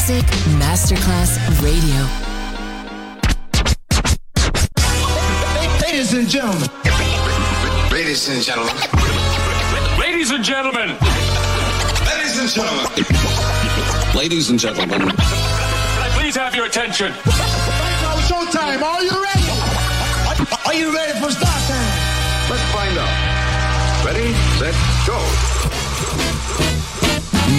Music Masterclass Radio. Ladies and gentlemen. Ladies and gentlemen. Ladies and gentlemen. Ladies and gentlemen. Ladies and gentlemen. Can I please have your attention? Now showtime. Are you ready? Are you ready for start time? Let's find out. Ready, set, go.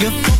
You're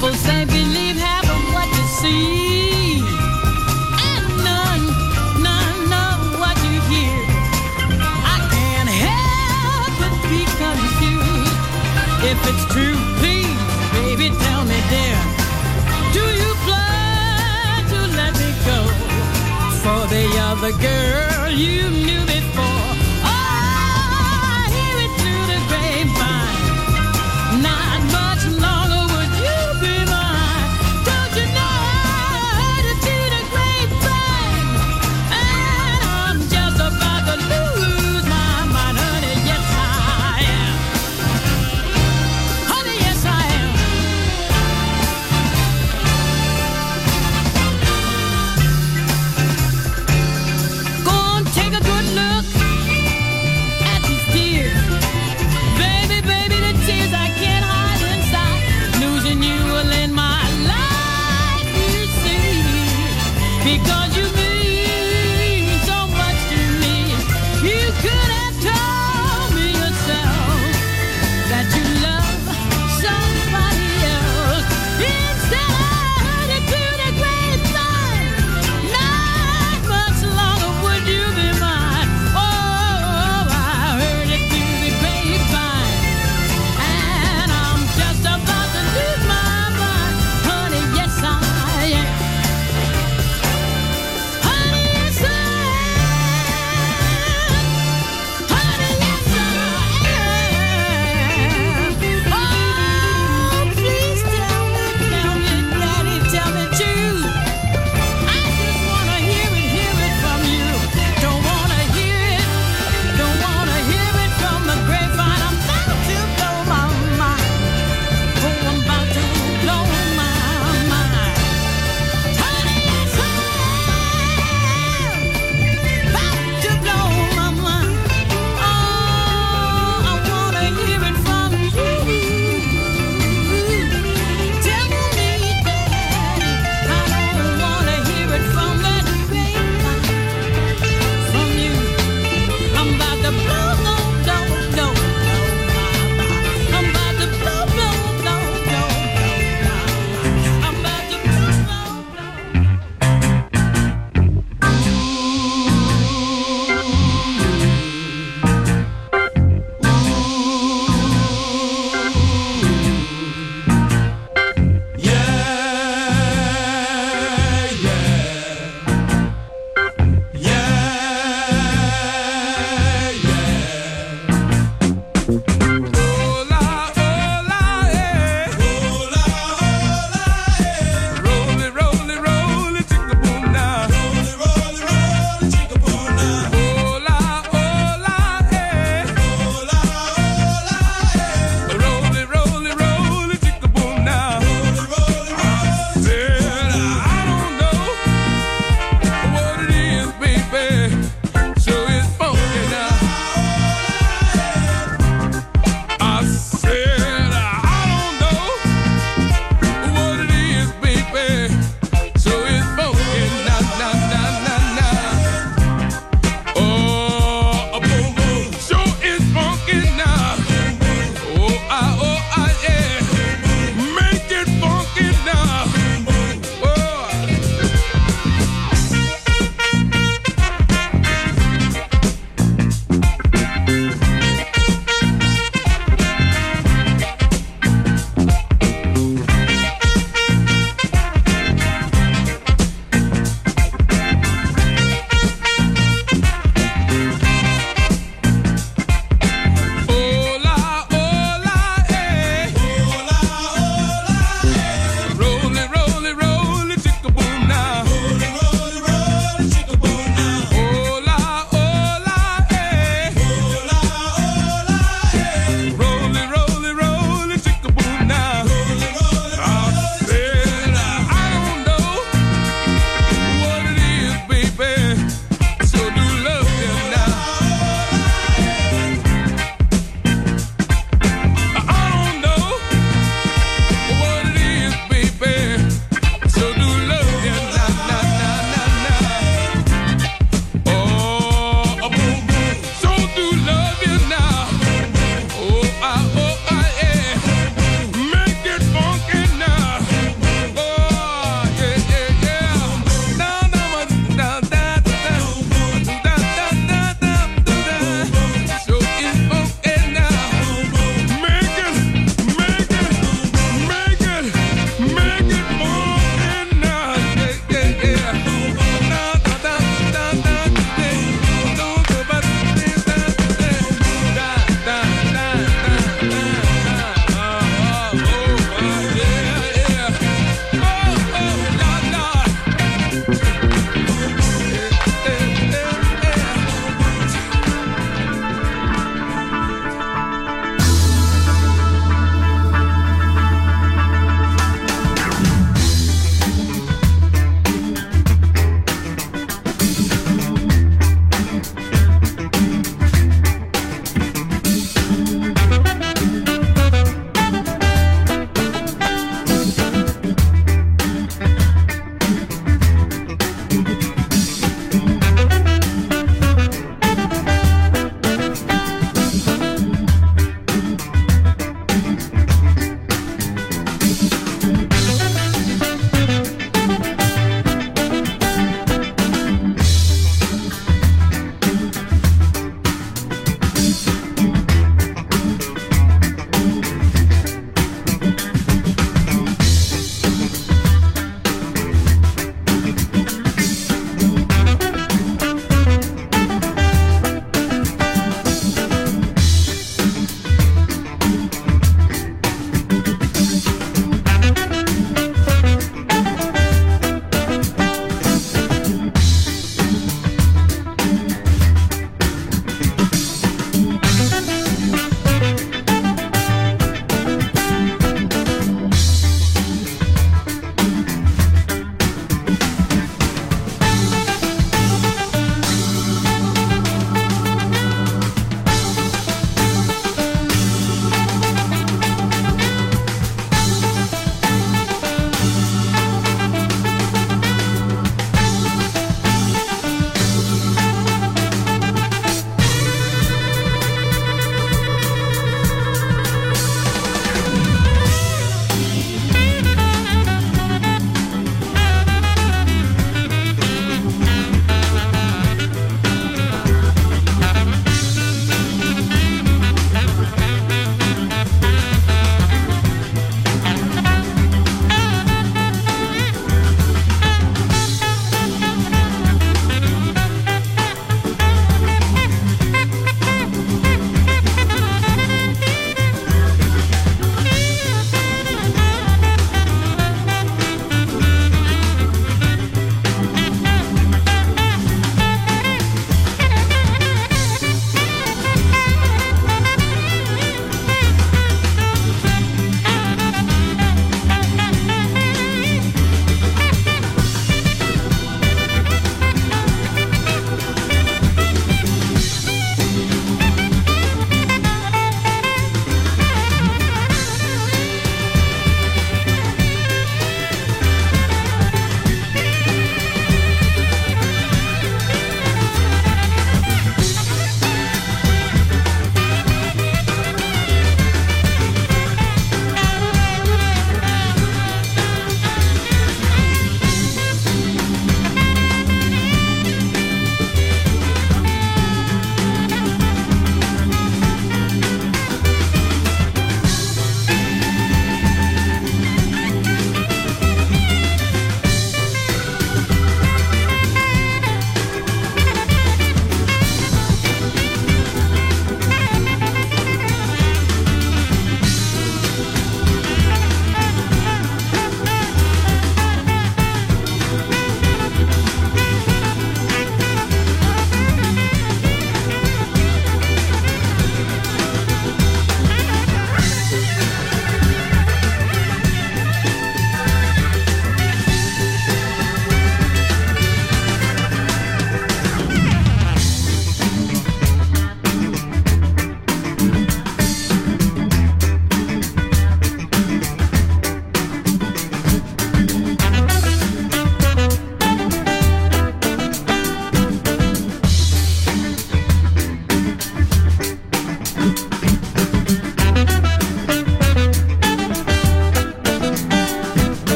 People say believe, what you see. And none, none what you hear. I can't help but be confused. If it's true, please, baby, tell me, dear. Do you plan to let me go for the other girl you knew?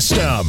System